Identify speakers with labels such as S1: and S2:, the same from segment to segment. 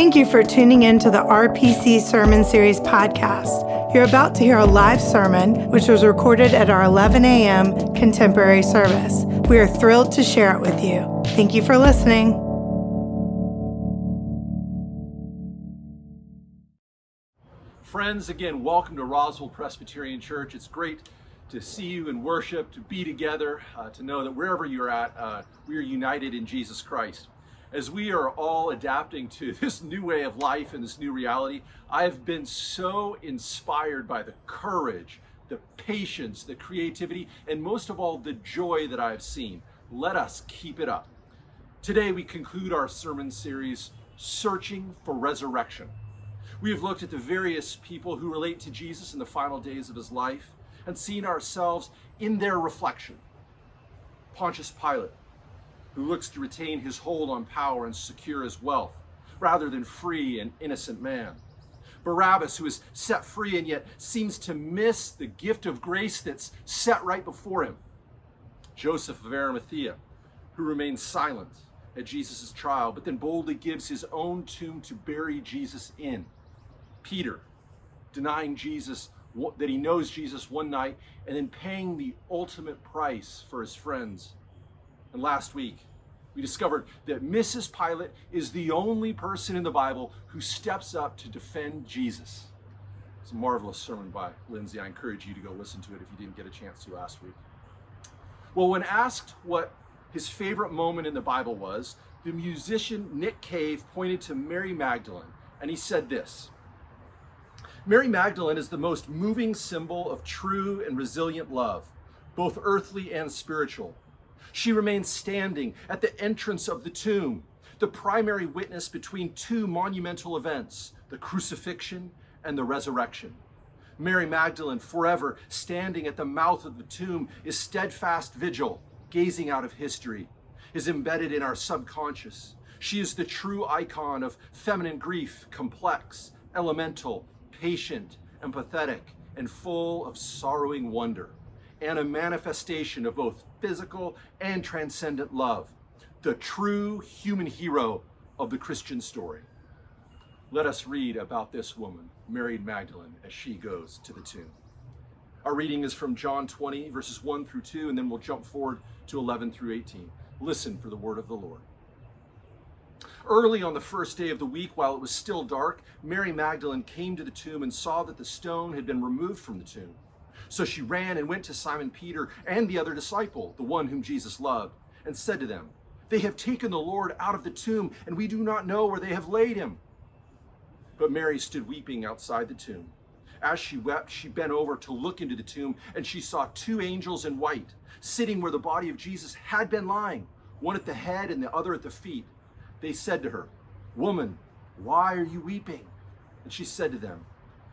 S1: Thank you for tuning in to the RPC Sermon Series podcast. You're about to hear a live sermon, which was recorded at our 11 a.m. contemporary service. We are thrilled to share it with you. Thank you for listening.
S2: Friends, again, welcome to Roswell Presbyterian Church. It's great to see you in worship, to be together, uh, to know that wherever you're at, uh, we are united in Jesus Christ. As we are all adapting to this new way of life and this new reality, I've been so inspired by the courage, the patience, the creativity, and most of all, the joy that I've seen. Let us keep it up. Today, we conclude our sermon series, Searching for Resurrection. We have looked at the various people who relate to Jesus in the final days of his life and seen ourselves in their reflection. Pontius Pilate, who looks to retain his hold on power and secure his wealth, rather than free an innocent man. Barabbas, who is set free and yet seems to miss the gift of grace that's set right before him. Joseph of Arimathea, who remains silent at Jesus' trial, but then boldly gives his own tomb to bury Jesus in. Peter, denying Jesus that he knows Jesus one night and then paying the ultimate price for his friends. And last week, we discovered that Mrs. Pilate is the only person in the Bible who steps up to defend Jesus. It's a marvelous sermon by Lindsay. I encourage you to go listen to it if you didn't get a chance to last week. Well, when asked what his favorite moment in the Bible was, the musician Nick Cave pointed to Mary Magdalene and he said this Mary Magdalene is the most moving symbol of true and resilient love, both earthly and spiritual. She remains standing at the entrance of the tomb, the primary witness between two monumental events the crucifixion and the resurrection. Mary Magdalene, forever standing at the mouth of the tomb, is steadfast vigil, gazing out of history, is embedded in our subconscious. She is the true icon of feminine grief, complex, elemental, patient, empathetic, and full of sorrowing wonder, and a manifestation of both physical and transcendent love, the true human hero of the Christian story. Let us read about this woman, Mary Magdalene, as she goes to the tomb. Our reading is from John 20, verses 1 through 2, and then we'll jump forward to 11 through 18. Listen for the word of the Lord. Early on the first day of the week, while it was still dark, Mary Magdalene came to the tomb and saw that the stone had been removed from the tomb. So she ran and went to Simon Peter and the other disciple, the one whom Jesus loved, and said to them, They have taken the Lord out of the tomb, and we do not know where they have laid him. But Mary stood weeping outside the tomb. As she wept, she bent over to look into the tomb, and she saw two angels in white, sitting where the body of Jesus had been lying, one at the head and the other at the feet. They said to her, Woman, why are you weeping? And she said to them,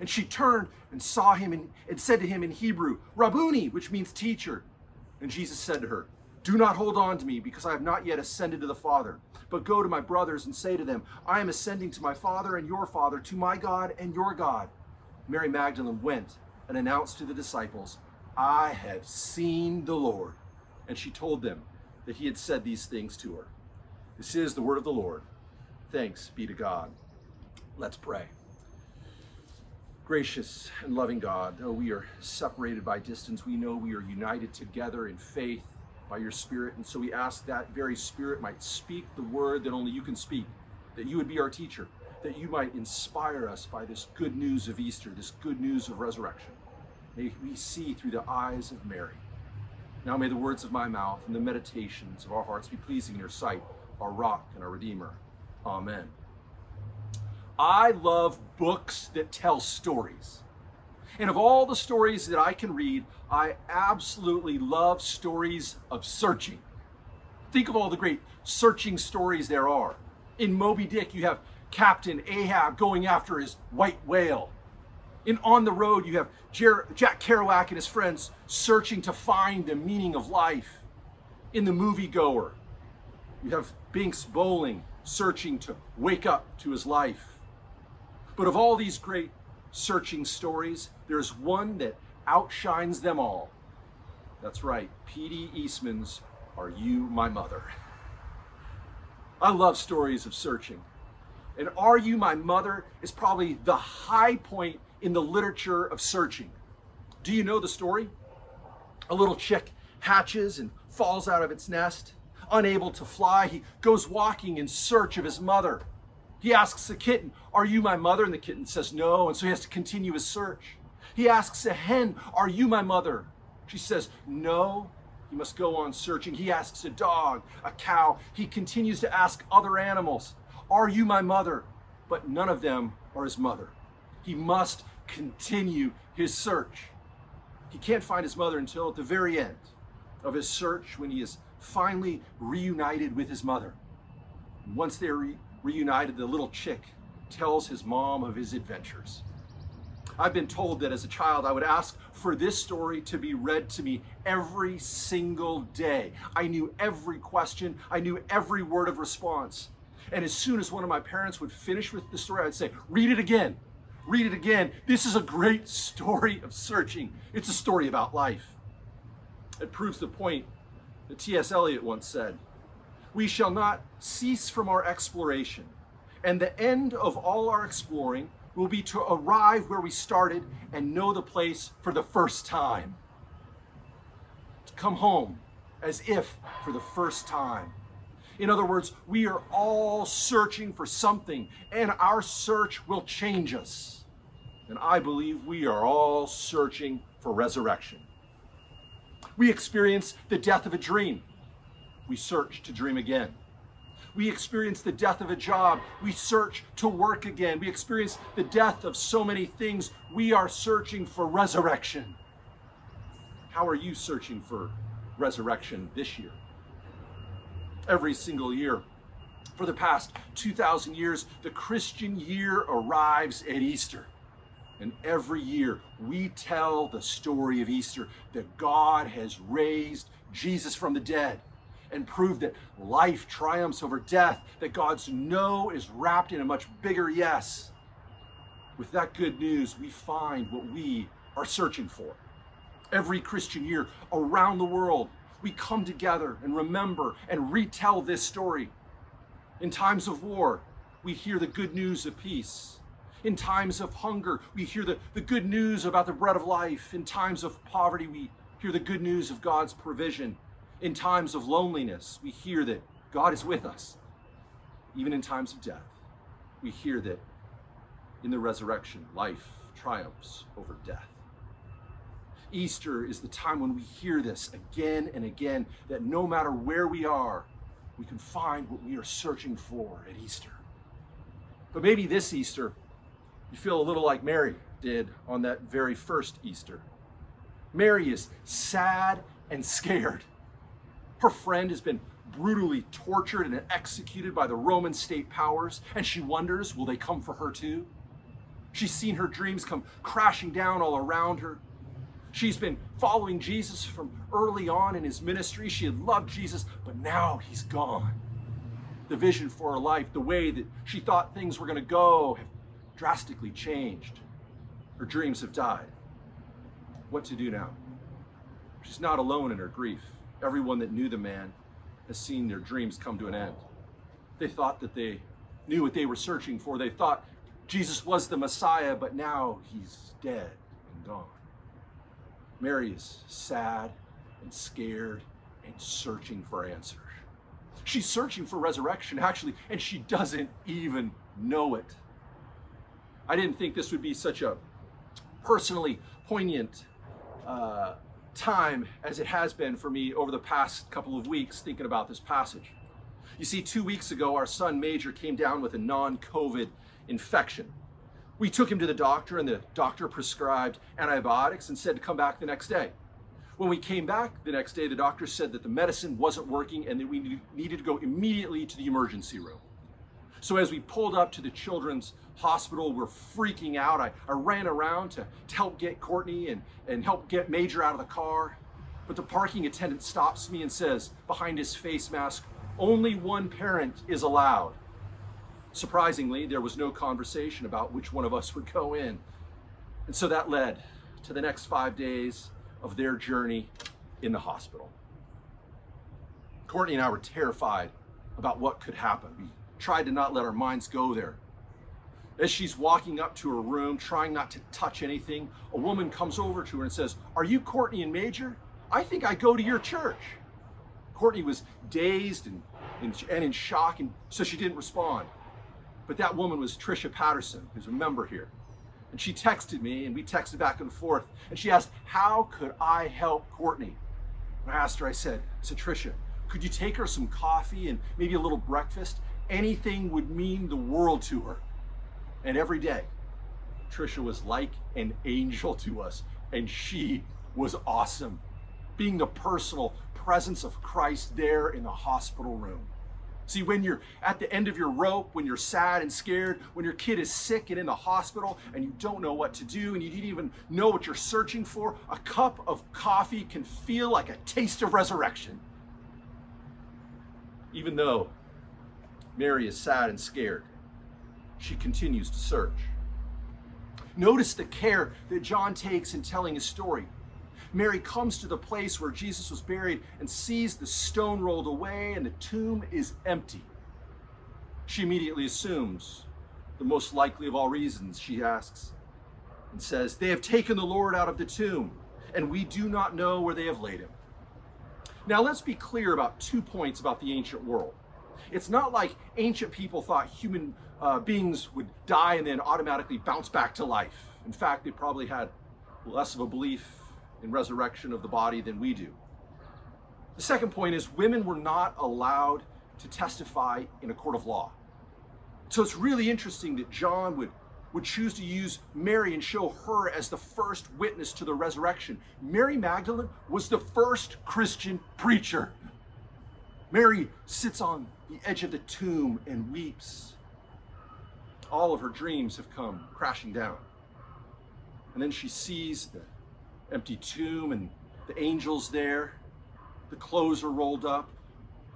S2: And she turned and saw him and, and said to him in Hebrew, Rabboni, which means teacher. And Jesus said to her, Do not hold on to me, because I have not yet ascended to the Father. But go to my brothers and say to them, I am ascending to my Father and your Father, to my God and your God. Mary Magdalene went and announced to the disciples, I have seen the Lord. And she told them that he had said these things to her. This is the word of the Lord. Thanks be to God. Let's pray. Gracious and loving God, though we are separated by distance, we know we are united together in faith by your Spirit. And so we ask that very Spirit might speak the word that only you can speak, that you would be our teacher, that you might inspire us by this good news of Easter, this good news of resurrection. May we see through the eyes of Mary. Now may the words of my mouth and the meditations of our hearts be pleasing in your sight, our rock and our Redeemer. Amen. I love books that tell stories. And of all the stories that I can read, I absolutely love stories of searching. Think of all the great searching stories there are. In Moby Dick, you have Captain Ahab going after his white whale. In On the Road, you have Jer- Jack Kerouac and his friends searching to find the meaning of life. In The Moviegoer, you have Binx Bolling searching to wake up to his life. But of all these great searching stories, there's one that outshines them all. That's right, P.D. Eastman's Are You My Mother? I love stories of searching. And Are You My Mother is probably the high point in the literature of searching. Do you know the story? A little chick hatches and falls out of its nest. Unable to fly, he goes walking in search of his mother. He asks the kitten, Are you my mother? And the kitten says no, and so he has to continue his search. He asks a hen, Are you my mother? She says no. He must go on searching. He asks a dog, a cow. He continues to ask other animals, Are you my mother? But none of them are his mother. He must continue his search. He can't find his mother until at the very end of his search when he is finally reunited with his mother. Once they're re- reunited, the little chick tells his mom of his adventures. I've been told that as a child, I would ask for this story to be read to me every single day. I knew every question, I knew every word of response. And as soon as one of my parents would finish with the story, I'd say, Read it again read it again. This is a great story of searching. It's a story about life. It proves the point that T.S. Eliot once said We shall not cease from our exploration, and the end of all our exploring will be to arrive where we started and know the place for the first time. To come home as if for the first time. In other words, we are all searching for something, and our search will change us. And I believe we are all searching for resurrection. We experience the death of a dream. We search to dream again. We experience the death of a job. We search to work again. We experience the death of so many things. We are searching for resurrection. How are you searching for resurrection this year? every single year. For the past 2,000 years, the Christian year arrives at Easter. And every year we tell the story of Easter that God has raised Jesus from the dead and prove that life triumphs over death, that God's no is wrapped in a much bigger yes. With that good news, we find what we are searching for. Every Christian year around the world, we come together and remember and retell this story. In times of war, we hear the good news of peace. In times of hunger, we hear the, the good news about the bread of life. In times of poverty, we hear the good news of God's provision. In times of loneliness, we hear that God is with us. Even in times of death, we hear that in the resurrection, life triumphs over death. Easter is the time when we hear this again and again that no matter where we are, we can find what we are searching for at Easter. But maybe this Easter, you feel a little like Mary did on that very first Easter. Mary is sad and scared. Her friend has been brutally tortured and executed by the Roman state powers, and she wonders will they come for her too? She's seen her dreams come crashing down all around her. She's been following Jesus from early on in his ministry. She had loved Jesus, but now he's gone. The vision for her life, the way that she thought things were going to go, have drastically changed. Her dreams have died. What to do now? She's not alone in her grief. Everyone that knew the man has seen their dreams come to an end. They thought that they knew what they were searching for. They thought Jesus was the Messiah, but now he's dead and gone. Mary is sad and scared and searching for answers. She's searching for resurrection, actually, and she doesn't even know it. I didn't think this would be such a personally poignant uh, time as it has been for me over the past couple of weeks thinking about this passage. You see, two weeks ago, our son Major came down with a non COVID infection. We took him to the doctor, and the doctor prescribed antibiotics and said to come back the next day. When we came back the next day, the doctor said that the medicine wasn't working and that we needed to go immediately to the emergency room. So as we pulled up to the children's hospital, we're freaking out. I, I ran around to, to help get Courtney and, and help get Major out of the car. But the parking attendant stops me and says, behind his face mask, only one parent is allowed. Surprisingly, there was no conversation about which one of us would go in. And so that led to the next five days of their journey in the hospital. Courtney and I were terrified about what could happen. Tried to not let our minds go there. As she's walking up to her room, trying not to touch anything, a woman comes over to her and says, Are you Courtney and Major? I think I go to your church. Courtney was dazed and, and, and in shock, and so she didn't respond. But that woman was Trisha Patterson, who's a member here. And she texted me, and we texted back and forth. And she asked, How could I help Courtney? And I asked her, I said, So Trisha, could you take her some coffee and maybe a little breakfast? Anything would mean the world to her. And every day, Trisha was like an angel to us, and she was awesome. Being the personal presence of Christ there in the hospital room. See, when you're at the end of your rope, when you're sad and scared, when your kid is sick and in the hospital and you don't know what to do and you didn't even know what you're searching for, a cup of coffee can feel like a taste of resurrection. Even though Mary is sad and scared, she continues to search. Notice the care that John takes in telling his story. Mary comes to the place where Jesus was buried and sees the stone rolled away and the tomb is empty. She immediately assumes the most likely of all reasons. She asks and says, They have taken the Lord out of the tomb, and we do not know where they have laid him. Now, let's be clear about two points about the ancient world. It's not like ancient people thought human uh, beings would die and then automatically bounce back to life. In fact, they probably had less of a belief in resurrection of the body than we do. The second point is women were not allowed to testify in a court of law. So it's really interesting that John would, would choose to use Mary and show her as the first witness to the resurrection. Mary Magdalene was the first Christian preacher. Mary sits on the edge of the tomb and weeps. All of her dreams have come crashing down. And then she sees the empty tomb and the angels there. The clothes are rolled up.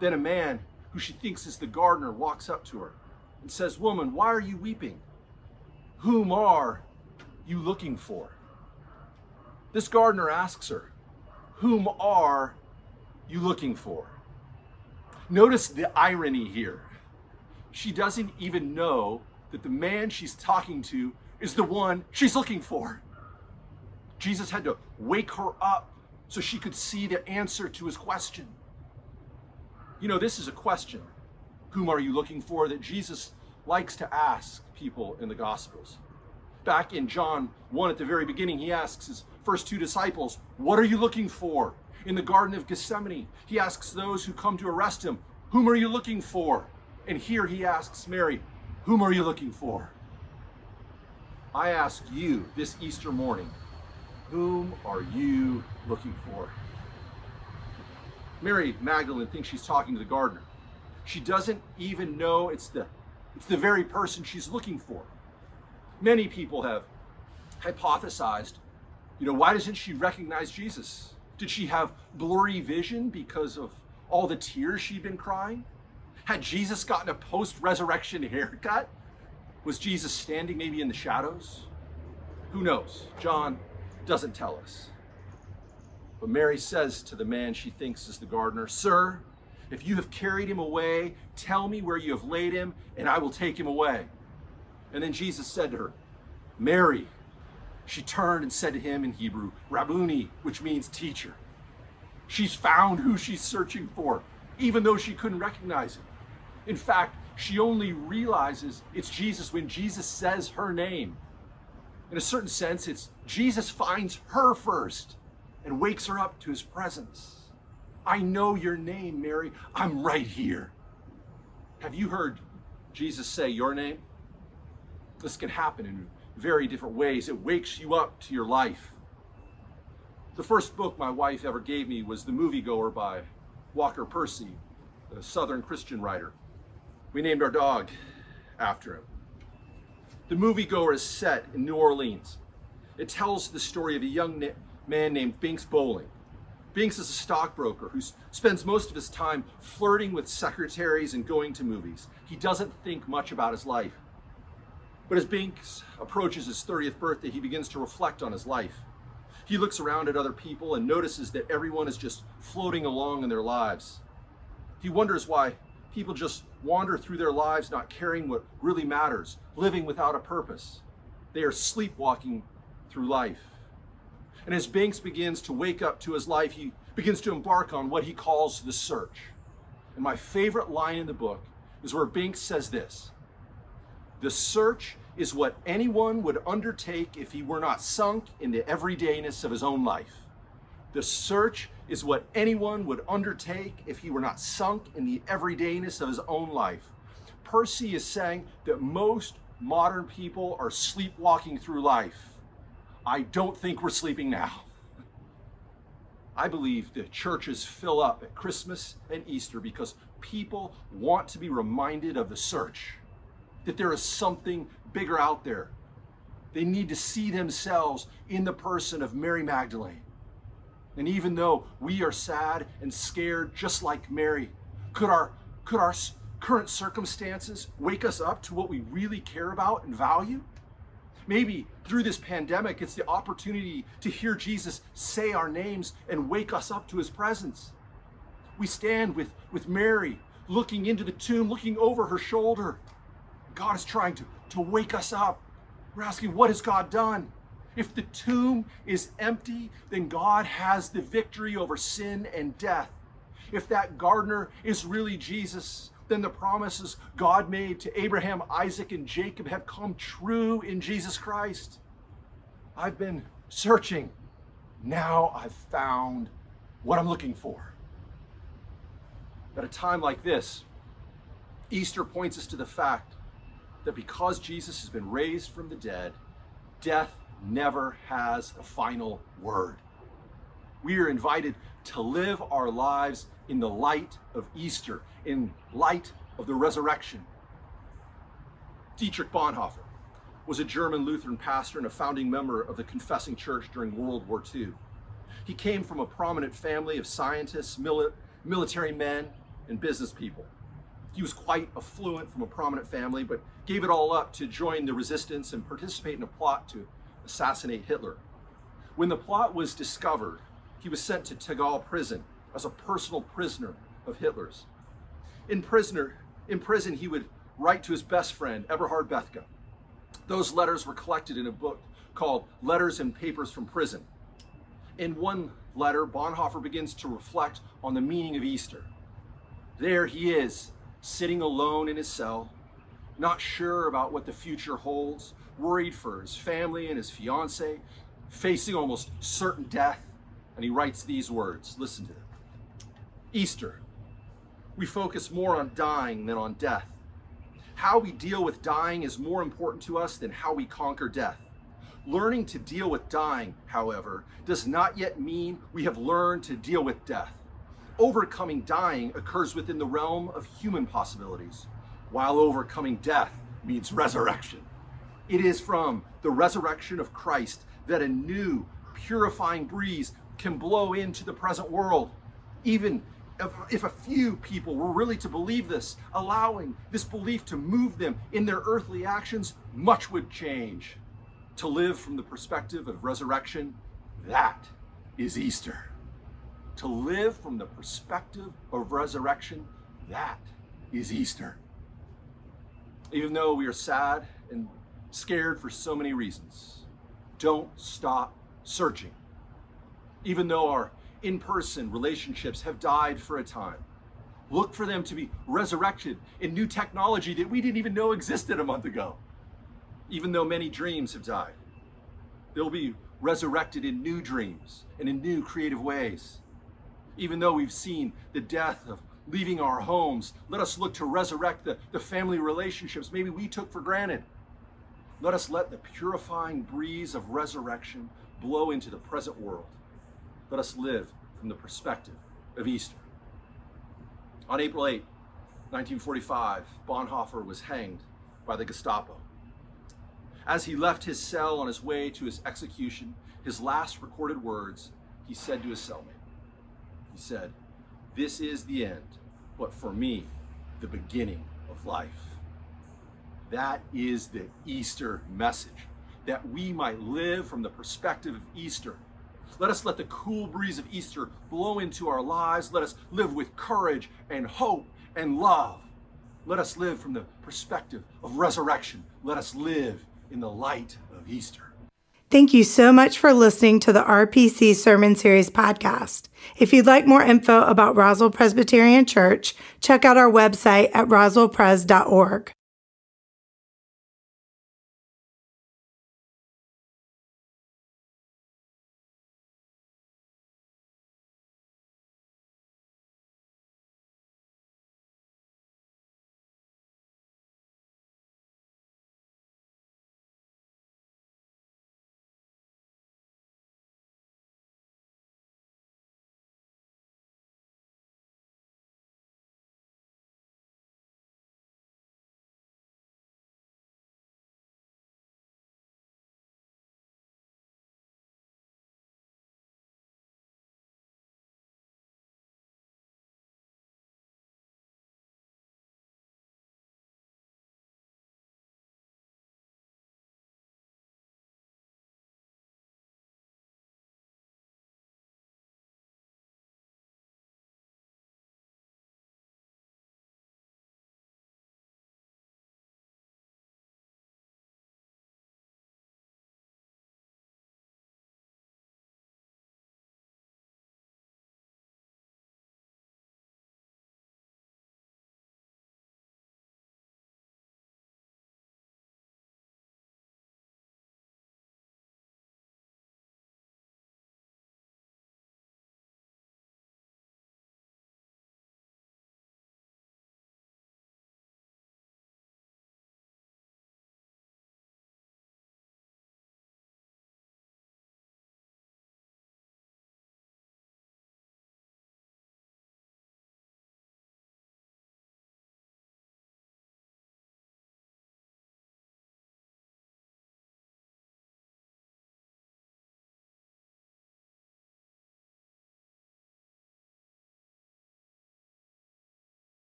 S2: Then a man who she thinks is the gardener walks up to her and says, Woman, why are you weeping? Whom are you looking for? This gardener asks her, Whom are you looking for? Notice the irony here. She doesn't even know that the man she's talking to is the one she's looking for. Jesus had to wake her up so she could see the answer to his question. You know, this is a question. Whom are you looking for? That Jesus likes to ask people in the Gospels. Back in John 1 at the very beginning, he asks his first two disciples, What are you looking for? In the Garden of Gethsemane, he asks those who come to arrest him, Whom are you looking for? And here he asks Mary, Whom are you looking for? I ask you this Easter morning, whom are you looking for? Mary Magdalene thinks she's talking to the gardener. She doesn't even know it's the, it's the very person she's looking for. Many people have hypothesized, you know, why doesn't she recognize Jesus? Did she have blurry vision because of all the tears she'd been crying? Had Jesus gotten a post resurrection haircut? Was Jesus standing maybe in the shadows? Who knows? John doesn't tell us. But Mary says to the man she thinks is the gardener, Sir, if you have carried him away, tell me where you have laid him, and I will take him away. And then Jesus said to her, Mary. She turned and said to him in Hebrew, Rabboni, which means teacher. She's found who she's searching for, even though she couldn't recognize him. In fact, she only realizes it's Jesus when Jesus says her name. In a certain sense, it's Jesus finds her first and wakes her up to his presence. I know your name, Mary. I'm right here. Have you heard Jesus say your name? This can happen in very different ways. It wakes you up to your life. The first book my wife ever gave me was The Moviegoer by Walker Percy, a Southern Christian writer. We named our dog after him. The moviegoer is set in New Orleans. It tells the story of a young man named Binx Bolling. Binx is a stockbroker who spends most of his time flirting with secretaries and going to movies. He doesn't think much about his life. But as Binx approaches his 30th birthday, he begins to reflect on his life. He looks around at other people and notices that everyone is just floating along in their lives. He wonders why people just wander through their lives not caring what really matters, living without a purpose. They are sleepwalking through life. And as Binx begins to wake up to his life, he begins to embark on what he calls the search. And my favorite line in the book is where Binx says this The search is what anyone would undertake if he were not sunk in the everydayness of his own life. The search is what anyone would undertake if he were not sunk in the everydayness of his own life. Percy is saying that most modern people are sleepwalking through life. I don't think we're sleeping now. I believe the churches fill up at Christmas and Easter because people want to be reminded of the search, that there is something bigger out there. They need to see themselves in the person of Mary Magdalene. And even though we are sad and scared just like Mary, could our could our current circumstances wake us up to what we really care about and value? Maybe through this pandemic, it's the opportunity to hear Jesus say our names and wake us up to his presence. We stand with, with Mary, looking into the tomb, looking over her shoulder. God is trying to, to wake us up. We're asking, what has God done? If the tomb is empty, then God has the victory over sin and death. If that gardener is really Jesus, then the promises God made to Abraham, Isaac, and Jacob have come true in Jesus Christ. I've been searching. Now I've found what I'm looking for. At a time like this, Easter points us to the fact that because Jesus has been raised from the dead, death never has a final word. We are invited to live our lives in the light of Easter, in light of the resurrection. Dietrich Bonhoeffer was a German Lutheran pastor and a founding member of the Confessing Church during World War II. He came from a prominent family of scientists, mili- military men, and business people. He was quite affluent from a prominent family, but gave it all up to join the resistance and participate in a plot to assassinate Hitler. When the plot was discovered, he was sent to Tegel prison as a personal prisoner of Hitler's. In prisoner, in prison, he would write to his best friend, Eberhard Bethge. Those letters were collected in a book called Letters and Papers from Prison. In one letter, Bonhoeffer begins to reflect on the meaning of Easter. There he is, sitting alone in his cell, not sure about what the future holds, worried for his family and his fiance, facing almost certain death. And he writes these words listen to them. Easter, we focus more on dying than on death. How we deal with dying is more important to us than how we conquer death. Learning to deal with dying, however, does not yet mean we have learned to deal with death. Overcoming dying occurs within the realm of human possibilities, while overcoming death means resurrection. It is from the resurrection of Christ that a new, purifying breeze can blow into the present world. Even if, if, a few people were really to believe this, allowing this belief to move them in their earthly actions, much would change. To live from the perspective of resurrection, that is Easter. To live from the perspective of resurrection, that is Easter. Even though we are sad and scared for so many reasons, don't stop searching. Even though our in person relationships have died for a time. Look for them to be resurrected in new technology that we didn't even know existed a month ago. Even though many dreams have died, they'll be resurrected in new dreams and in new creative ways. Even though we've seen the death of leaving our homes, let us look to resurrect the, the family relationships maybe we took for granted. Let us let the purifying breeze of resurrection blow into the present world let us live from the perspective of Easter. On April 8, 1945, Bonhoeffer was hanged by the Gestapo. As he left his cell on his way to his execution, his last recorded words, he said to his cellmate, He said, This is the end, but for me, the beginning of life. That is the Easter message, that we might live from the perspective of Easter. Let us let the cool breeze of Easter blow into our lives. Let us live with courage and hope and love. Let us live from the perspective of resurrection. Let us live in the light of Easter.
S1: Thank you so much for listening to the RPC Sermon Series podcast. If you'd like more info about Roswell Presbyterian Church, check out our website at roswellpres.org.